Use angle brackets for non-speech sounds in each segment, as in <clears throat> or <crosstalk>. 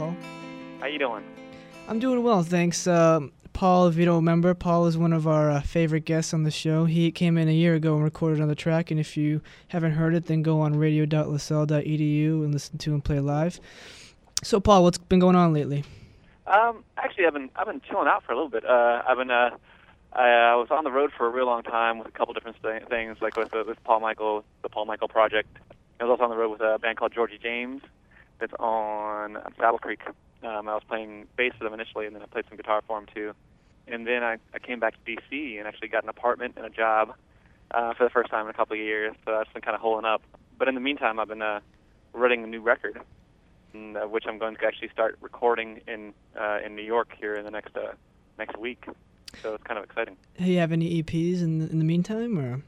Paul. How you doing? I'm doing well, thanks. Um, Paul, if you don't remember, Paul is one of our uh, favorite guests on the show. He came in a year ago and recorded another track, and if you haven't heard it, then go on radio.lasell.edu and listen to him play live. So, Paul, what's been going on lately? Um, actually, I've been I've been chilling out for a little bit. Uh, I've been uh, I uh, was on the road for a real long time with a couple different th- things, like with uh, with Paul Michael, the Paul Michael Project. I was also on the road with a band called Georgie James, that's on Saddle Creek. Um, I was playing bass for them initially, and then I played some guitar for them too. And then I, I came back to D.C. and actually got an apartment and a job uh, for the first time in a couple of years. So that's been kind of holding up. But in the meantime, I've been uh, writing a new record, and, uh, which I'm going to actually start recording in uh, in New York here in the next uh, next week. So it's kind of exciting. Do you have any EPs in the, in the meantime, or?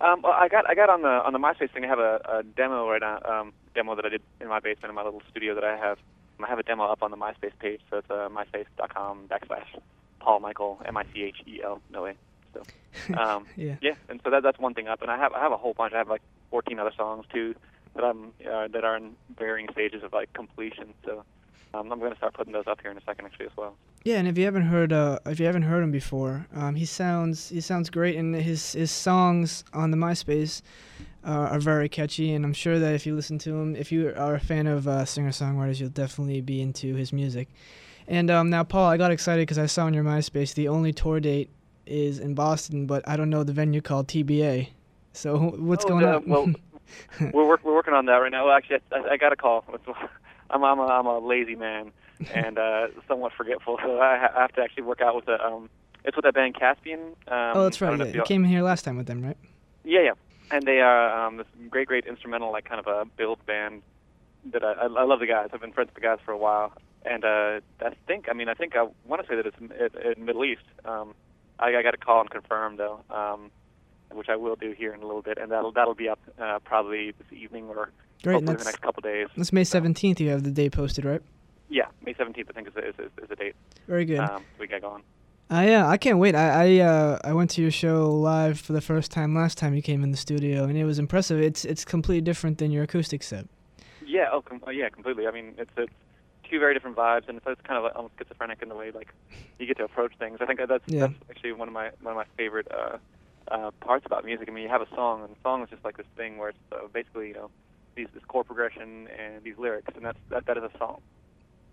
Um, well, I got I got on the on the MySpace thing. I have a, a demo right now, um, demo that I did in my basement in my little studio that I have. I have a demo up on the MySpace page, so it's uh, myspace.com backslash Paul Michael M I C H E L no way. So <laughs> um, yeah, yeah, and so that that's one thing up, and I have I have a whole bunch. I have like 14 other songs too that I'm uh, that are in varying stages of like completion. So um, I'm going to start putting those up here in a second actually as well. Yeah, and if you haven't heard, uh, if you haven't heard him before, um, he sounds he sounds great, and his his songs on the MySpace uh, are very catchy. And I'm sure that if you listen to him, if you are a fan of uh, singer songwriters, you'll definitely be into his music. And um, now, Paul, I got excited because I saw on your MySpace the only tour date is in Boston, but I don't know the venue called TBA. So what's oh, going uh, on? Well, <laughs> we're work, we're working on that right now. Well, actually, I, I got a call. <laughs> I'm I'm a, I'm a lazy man and uh, somewhat forgetful, so I, I have to actually work out with the um. It's with that band Caspian. Um, oh, that's right. Yeah. You- came here last time with them, right? Yeah, yeah. And they are um, this great, great instrumental, like kind of a build band that I, I, love the guys. I've been friends with the guys for a while, and uh, I think, I mean, I think I want to say that it's in, in, in Middle East. Um, I, I got to call and confirm though, um, which I will do here in a little bit, and that'll that'll be up uh, probably this evening or Great. hopefully the next couple days. that's May 17th. You have the day posted, right? Yeah, May 17th, I think is is, is, is the date. Very good. Um, we get going. Uh, yeah, I can't wait. I I, uh, I went to your show live for the first time last time you came in the studio, and it was impressive. It's it's completely different than your acoustic set. Yeah, oh, com- oh, yeah, completely. I mean, it's it's two very different vibes, and it's, it's kind of like almost schizophrenic in the way like you get to approach things. I think that's Yeah. that's actually one of my one of my favorite uh, uh, parts about music. I mean, you have a song, and the song is just like this thing where it's uh, basically you know these this chord progression and these lyrics, and that's that that is a song.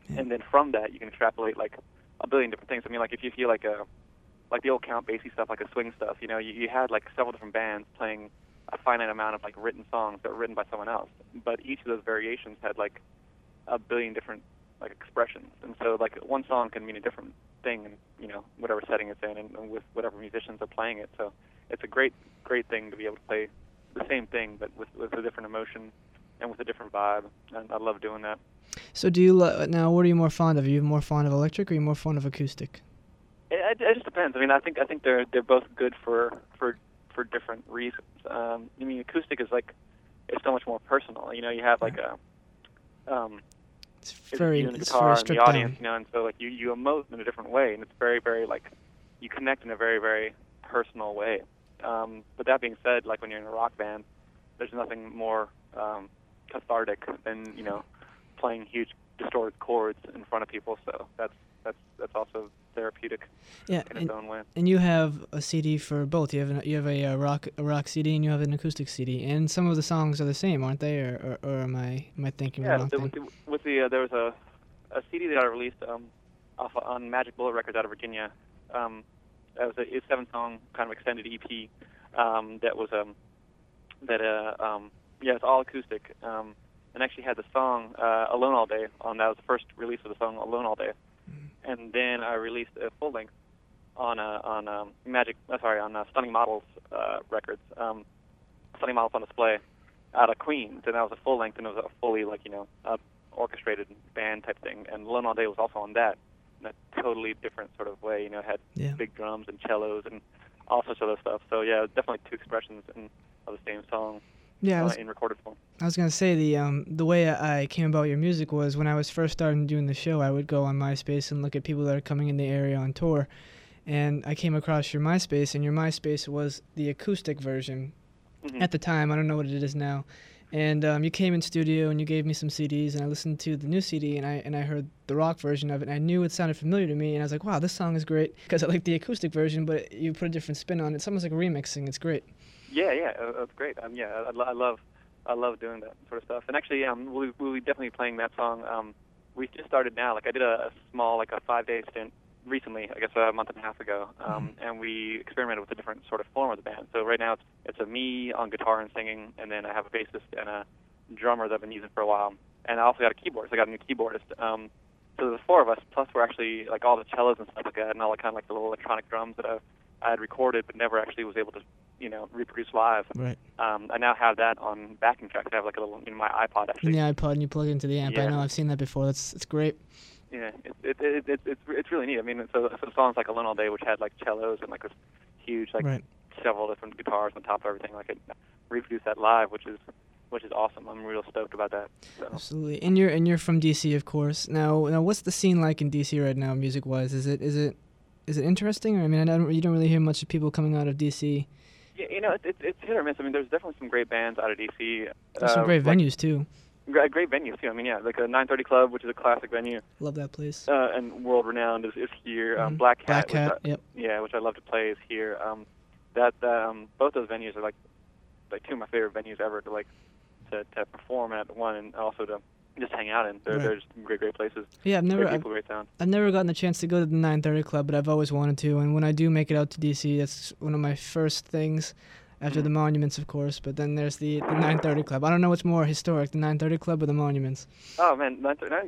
Yeah. And then from that, you can extrapolate like a billion different things. I mean, like if you feel like a like the old Count Basie stuff, like a swing stuff, you know, you, you had like several different bands playing a finite amount of like written songs that were written by someone else, but each of those variations had like a billion different like expressions, and so like one song can mean a different thing in you know whatever setting it's in, and, and with whatever musicians are playing it. So it's a great great thing to be able to play the same thing, but with with a different emotion and with a different vibe. And I love doing that. So do you lo- now? What are you more fond of? Are you more fond of electric, or are you more fond of acoustic? It, it just depends. I mean, I think I think they're they're both good for for for different reasons. Um, I mean, acoustic is like it's so much more personal. You know, you have like a um, It's it's very the it's guitar very and the audience, down. you know, and so like you you emote in a different way, and it's very very like you connect in a very very personal way. Um, but that being said, like when you're in a rock band, there's nothing more um, cathartic than you know playing huge distorted chords in front of people. So that's that's that's also therapeutic Yeah, in its and, own way. and you have a CD for both. You have an, you have a, uh rock a rock CD and you have an acoustic CD, and some of the songs are the same, aren't they? Or or, or am I am I thinking Yeah, wrong the, thing? with the, with the uh, there was a a CD that I released um, off on Magic Bullet Records out of Virginia. Um, that was a, a seven song kind of extended EP um, that was um, that uh, um, yeah it's all acoustic um, and actually had the song uh, Alone All Day on that was the first release of the song Alone All Day, and then I released a full length on uh, on um, Magic uh, sorry on uh, Stunning Models uh, Records um, Stunning Models on Display out of Queens, and that was a full length, and it was a fully like you know uh, orchestrated band type thing. And Alone All Day was also on that in a totally different sort of way. You know, it had Yeah. big drums and cellos and all sorts of other stuff. So yeah, definitely two expressions in, of the same song Yeah, I uh, was, in recorded form. I was gonna say the um the way I came about your music was when I was first starting doing the show. I would go on MySpace and look at people that are coming in the area on tour, and I came across your MySpace, and your MySpace was the acoustic version Mhm. at the time. I don't know what it is now, And um, you came in studio and you gave me some CDs, and I listened to the new CD, and I and I heard the rock version of it, and I knew it sounded familiar to me, and I was like, wow, this song is great because I like the acoustic version, but you put a different spin on it. It's almost like a remixing. It's great. Yeah, yeah, uh, that's great. Um, yeah, I, I love I love doing that sort of stuff. And actually, um, we'll, we'll be definitely playing that song. Um, we just started now. Like I did a, a small, like a five-day stint recently, I guess a month and a half ago, um, Mm-hmm. and we experimented with a different sort of form of the band. So right now it's it's a me on guitar and singing, and then I have a bassist and a drummer that I've been using for a while, and I also got a keyboardist. I got a new keyboardist. Um, so there's four of us. Plus we're actually like all the cellos and stuff like that, and all the kind of like the little electronic drums that I I had recorded but never actually was able to you know reproduce live. Right. Um, I now have that on backing tracks. I have like a little in my iPod actually. In the iPod, and you plug it into the amp. Yeah. I know I've seen that before. That's it's great. Yeah, it, it, it, it, it's it's really neat. I mean, so, so songs like Alone All Day, which had like cellos and like this huge like Right. several different guitars on top of everything, like it reproduced that live, which is which is awesome. I'm real stoked about that. So. Absolutely. And you're and you're from DC, of course. Now, now, what's the scene like in DC right now, music wise? Is it is it is it interesting? Or, I mean, I don't, you don't really hear much of people coming out of DC. Yeah, you know, it, it, it's hit or miss. I mean, there's definitely some great bands out of DC. There's some uh, great like, venues too. Great, great venues too. I mean, yeah, like a 930 Club, which is a classic venue, Love that place. uh, and world renowned is, is here. Um, Mhm. Black Cat, Black Cat. I- Yep. yeah, which I love to play is here. Um, that um, both those venues are like like two of my favorite venues ever to like to, to perform at one and also to just hang out in. They're, Right. they're just great, great places. Yeah, I've never great I've, people, great sound. I've never gotten the chance to go to the 930 Club, but I've always wanted to. And when I do make it out to DC, that's one of my first things. After the Mhm. monuments, of course, but then there's the, the 930 Club. I don't know what's more historic, the 930 Club or the monuments. Oh man,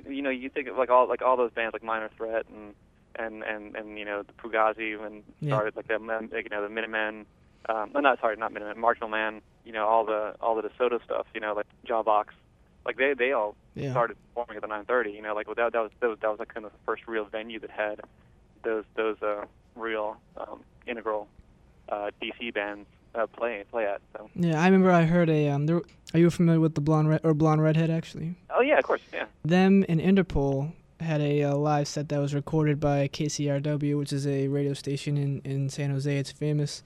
you know, you think of like all like all those bands like Minor Threat and and and and you know the Fugazi when Yeah. started like the like, you know the Minutemen. Um, no, not sorry, not Minutemen, Marginal Man. You know all the all the DeSoto stuff. You know like Jawbox. Like they they all Yeah. started performing at the 930. You know like that that was that was, that was like kind of the first real venue that had those those uh, real um, integral uh, DC bands uh, play play at. So Yeah, I remember I heard a. Um, there, are you familiar with the blonde red or blonde redhead actually? oh yeah, of course, yeah. Them and Interpol had a, uh live set that was recorded by KCRW, which is a radio station in, in San Jose. It's famous.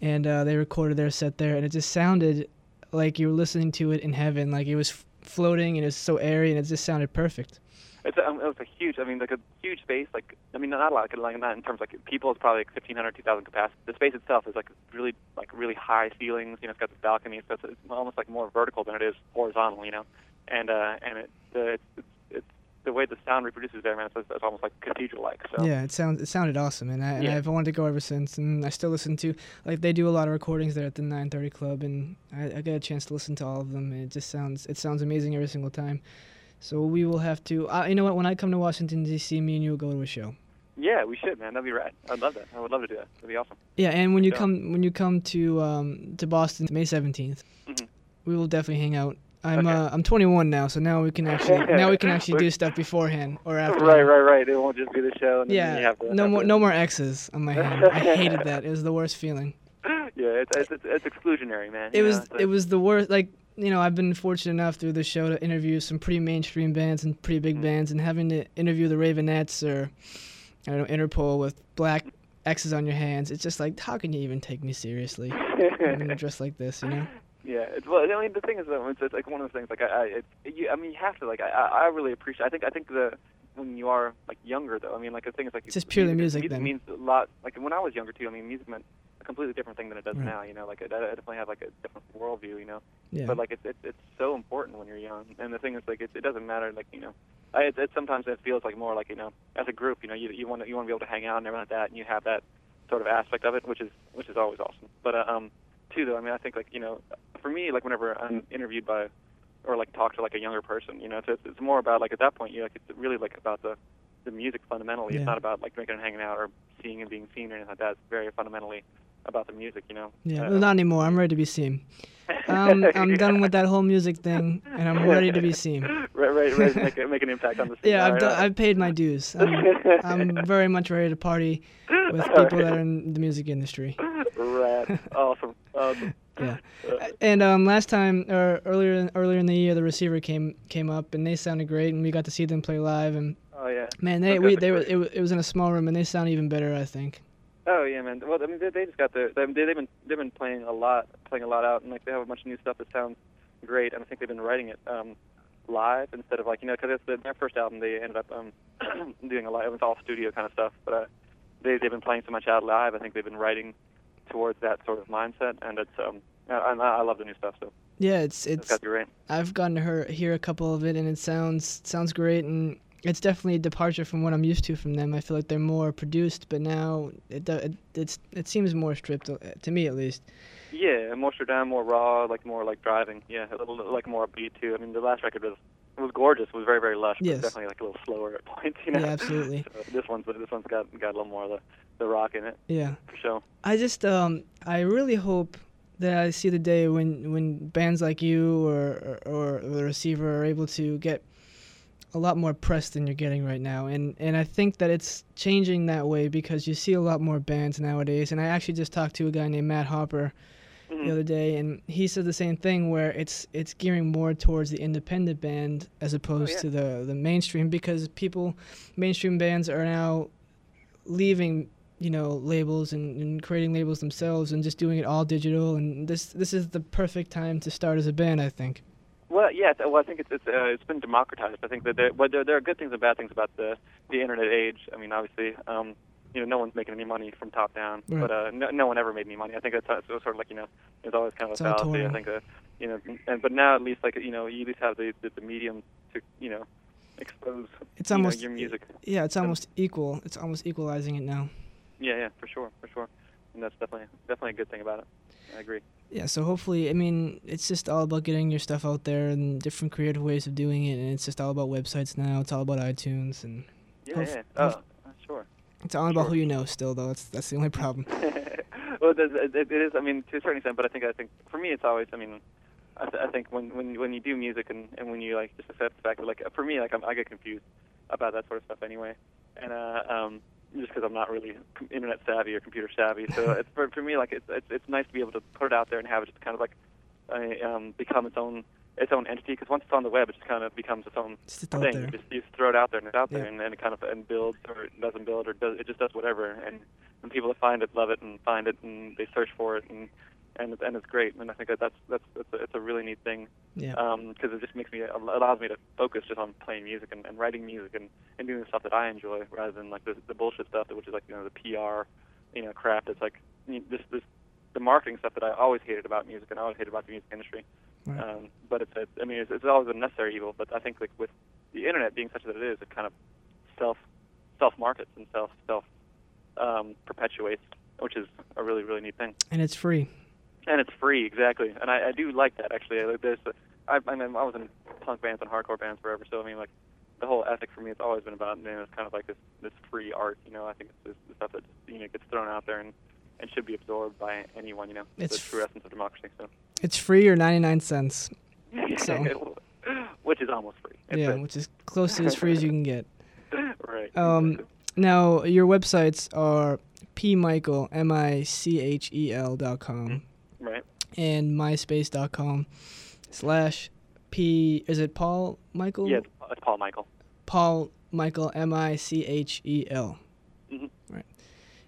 And uh, they recorded their set there, and it just sounded like you were listening to it in heaven. Like it was floating, and it was so airy, and it just sounded perfect. It's a, um, it was a huge. I mean, like a huge space. Like I mean, not a lot. Like not in terms of like people. It's probably like 1,500, 2,000 capacity. The space itself is like really like really high ceilings. You know, it's got the balconies. So it's, it's almost like more vertical than it is horizontal. You know, and uh, and it the it's, it's, it's the way the sound reproduces there, man. It's, it's almost like cathedral-like. So Yeah, it sounds it sounded awesome, and I and Yeah. I've wanted to go ever since, and I still listen to like they do a lot of recordings there at the 930 Club, and I, I get a chance to listen to all of them, and it just sounds it sounds amazing every single time. So we will have to. Uh, you know what? When I come to Washington D.C., me and you will go to a show. yeah, we should, man. That'd be rad. I'd love that. I would love to do that. That'd be awesome. Yeah, and when you come when you come to um to Boston May 17th, Mhm. we will definitely hang out. I'm Okay. uh, I'm 21 now, so now we can actually <laughs> now we can actually do stuff beforehand or after. Right, right, right. It won't just be the show. And then you Yeah, have to, no more to- no more X's on my hand. I hated that. It was the worst feeling. <laughs> Yeah, it's it's, it's, it's exclusionary, man. It was know, it's it was the worst. Like you know, I've been fortunate enough through the show to interview some pretty mainstream bands and pretty big Mhm. bands, and having to interview the Raveonettes or I don't know Interpol with black X's on your hands. It's just like, how can you even take me seriously? <laughs> I'm gonna like this, you know? Yeah, it's, well, I mean, the thing is, though, it's, it's like one of those things. Like, I, I, it, you, I mean, you have to. Like, I, I really appreciate. I think, I think the when you are like younger, though, I mean, like the thing is, like, It's just purely music, Music then. means a lot. Like when I was younger too, I mean, music meant a completely different thing than it does Right. now. You know, like I, I definitely have like a different worldview. You know, Yeah. but like it's it's it's so important when you're young. And the thing is, like, it, it doesn't matter. Like, you know, I, it, it sometimes it feels like more like you know, as a group, you know, you you want to you want to be able to hang out and everything like that, and you have that sort of aspect of it, which is which is always awesome. But uh, um, too though, I mean, I think like you know, for me, like whenever I'm interviewed by or like talk to like a younger person, you know, it's it's, it's more about like at that point, you know, like it's really like about the the music fundamentally. Yeah. It's not about like drinking and hanging out or seeing and being seen or anything like that. It's very fundamentally about the music, you know. yeah. Uh, Well, not anymore. I'm ready to be seen. Um, <laughs> I'm done with that whole music thing, and I'm ready to be seen. Right, right, right. <laughs> Make, a- make an impact on the scene. Yeah, I've All done, right, I've paid my dues. <laughs> I'm, I'm very much ready to party with people that are in the music industry. Rad. Awesome. Awesome. Yeah. And um, last time, or earlier earlier in the year, the receiver came came up, and they sounded great, and we got to see them play live. And oh yeah. man, they we that's they were it, it was in a small room, and they sound even better, I think. Oh yeah, man. Well, I mean, they, they just got their. They, they've been they've been playing a lot, playing a lot out, and like they have a bunch of new stuff that sounds great, and I think they've been writing it um, live instead of like you know because it's the, their first album they ended up um, <clears throat> doing a live it was all studio kind of stuff, but uh, they they've been playing so much out live. I think they've been writing towards that sort of mindset, and it's um I, I love the new stuff. So Yeah, it's it's it's. got to be great. I've gotten to hear, hear a couple of it, and it sounds sounds great, and it's definitely a departure from what I'm used to from them. I feel like they're more produced, but now it it it's it seems more stripped uh, to me at least. Yeah, more stripped down, more raw, like more like driving. Yeah, a little like more upbeat too. I mean, the last record was it was gorgeous. It was very very lush, but Yes. definitely like a little slower at <laughs> points. You know. Yeah, absolutely. <laughs> So this one's this one's got got a little more of the the rock in it Yeah. for sure. I just um I really hope that I see the day when when bands like you or or, or the receiver are able to get a lot more press than you're getting right now and and I think that it's changing that way because you see a lot more bands nowadays and I actually just talked to a guy named Matt Hopper Mhm. the other day and he said the same thing where it's it's gearing more towards the independent band as opposed yeah. to the the mainstream because people mainstream bands are now leaving you know labels and, and creating labels themselves and just doing it all digital and this this is the perfect time to start as a band I think Well, yes Well, I think it's it's uh, it's been democratized. I think that there, well, there there are good things and bad things about the the internet age. I mean, obviously, um, you know, no one's making any money from top down, Right. but uh, no, no one ever made any money. I think that's sort of like you know, it's always kind of It's a fallacy. I think, uh, you know, and but now at least like you know, you at least have the the, the medium to you know, expose it's you know, almost your music. yeah it's almost equal it's almost equalizing it now Yeah, yeah, for sure, for sure, and that's definitely definitely a good thing about it. I agree. yeah so hopefully I mean it's just all about getting your stuff out there and different creative ways of doing it and it's just all about websites now it's all about iTunes and Yeah, Hope- yeah. Oh, sure. it's all about Sure. who you know still though that's that's the only problem <laughs> well, it, it, it is. I mean, to a certain extent, but I think I think for me, it's always. I mean, I, th- I think when when when you do music and and when you like just accept the fact that like for me, like I'm, I get confused about that sort of stuff anyway, and uh, um, just because I'm not really internet savvy or computer savvy. So <laughs> it's for for me like it's it's it's nice to be able to put it out there and have it just kind of like uh, um, become its own its own entity. Because once it's on the web, it just kind of becomes its own just out thing. there You just you just throw it out there and it's out there, Yeah. and then it kind of and builds or it doesn't build or does it just does whatever. And and people that find it love it and find it and they search for it and and and it's great. And I think that that's that's it's a, it's a really neat thing yeah because it just makes me allows me to focus just on playing music and, and writing music and, and doing the stuff that I enjoy rather than like the the bullshit stuff that which is like you know the PR you know crap that's like you know, this this the marketing stuff that I always hated about music and I always hated about the music industry. Right. Um, but it's, it's I mean it's, it's always a necessary evil. But I think like with the internet being such that it is, it kind of self self markets and self self um, perpetuates, which is a really really neat thing and it's free and it's free exactly. And i, I do like that actually. I- there's a, I, I mean i was in punk bands and hardcore bands forever so i mean like the whole ethic for me has always been about you know, it's kind of like this this free art you know? I think it's this, the stuff that you know gets thrown out there and and should be absorbed by anyone you know? It's the true essence of democracy so. It's free or 99 cents <laughs> So- which is almost free. It's yeah a- which is close to as free as you can get. <laughs> Right Um, Now, your websites are pmichael, M I C H E L dot com, right and myspace.com slash P. Is it Paul Michael? yeah it's, paul michael Paul Michael, M I C H E L. Mhm. Right.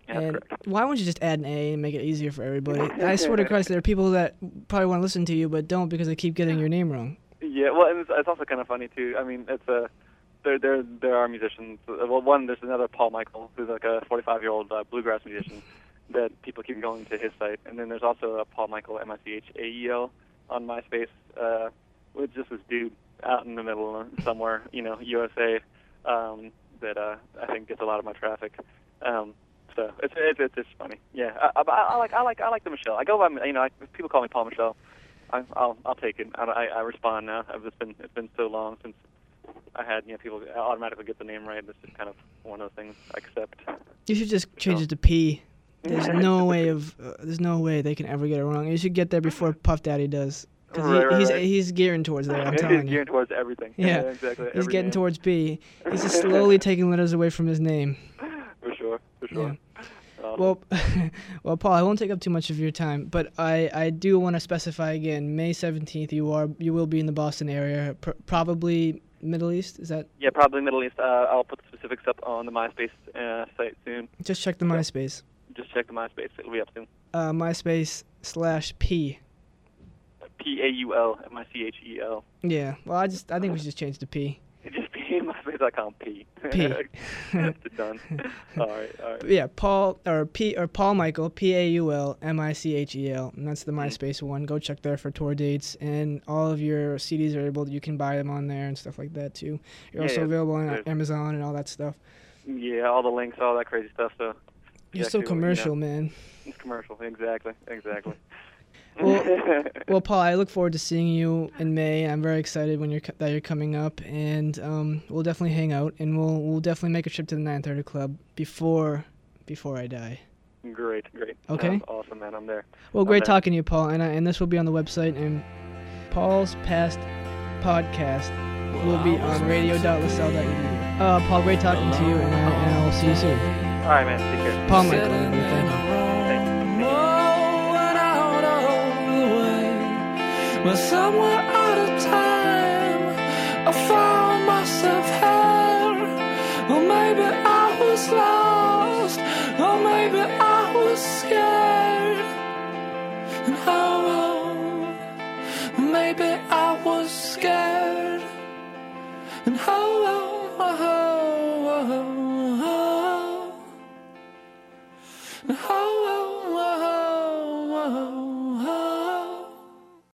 yeah, and correct. why don't you just add an A and make it easier for everybody? <laughs> I swear to Christ, there are people that probably want to listen to you but don't because they keep getting your name wrong. Yeah, well, and it's, it's also kind of funny too. I mean, it's a there there there are musicians. Well, one there's another Paul Michael who's like a 45 year old uh, bluegrass musician that people keep going to his site, and then there's also a Paul Michael M I C H A E L on MySpace, uh, with just this dude out in the middle of somewhere, you know, USA, um, that uh, I think gets a lot of my traffic. Um, so it's it's it's just funny. Yeah, I, I, I like I like I like the Michelle. I go by you know I, if people call me Paul Michelle. I, I'll I'll take it. I, I, I respond now. I've just been it's been so long since I had you know people automatically get the name right. It's just kind of one of those things I accept. You should just change So- it to P. There's no way of uh, there's no way they can ever get it wrong. You should get there before Puff Daddy does, because Right, right, he's right. he's gearing towards there. I'm <laughs> He's telling you, gearing towards everything. Yeah. <laughs> exactly. he's every getting name. towards B. He's just <laughs> slowly taking letters away from his name. for sure, for sure. Um, Well, well, Paul, I won't take up too much of your time, but I, I do want to specify again. May seventeenth, you are you will be in the Boston area, pr- probably Middle East. Is that? yeah, probably Middle East. Uh, I'll put the specifics up on the MySpace uh, site soon. Just check the Yeah. MySpace. Just check the MySpace. It'll be up soon. Uh, MySpace slash P. P A U L M I C H E L. Yeah. Well, I just I think we should just change the P. It <laughs> just P MySpace.com P. P. <laughs> <laughs> Done. All right, all right. Yeah, Paul or P or Paul Michael P A U L M I C H E L, and that's the. MySpace one. Go check there for tour dates, and all of your CDs are able. You can buy them on there and stuff like that too. You're Yeah, also yeah, available on. Amazon and all that stuff. Yeah, all the links, all that crazy stuff. So You're so too, you know. commercial, man. it's commercial. Exactly, exactly. <laughs> Well- <laughs> Well, Paul, I look forward to seeing you in May. I'm very excited when you're that you're coming up, and um, we'll definitely hang out, and we'll we'll definitely make a trip to the 930 Club before before I die. great, great. Okay. Sounds awesome, man. I'm there. Well, great Okay. talking to you, Paul, and I, and this will be on the website, and Paul's past podcast will be on radio.lasell.edu. Uh, Paul, great talking to you, and I, and I will see you soon. All right, man. Take care. Paul Michael, everybody, thank you. Thank you.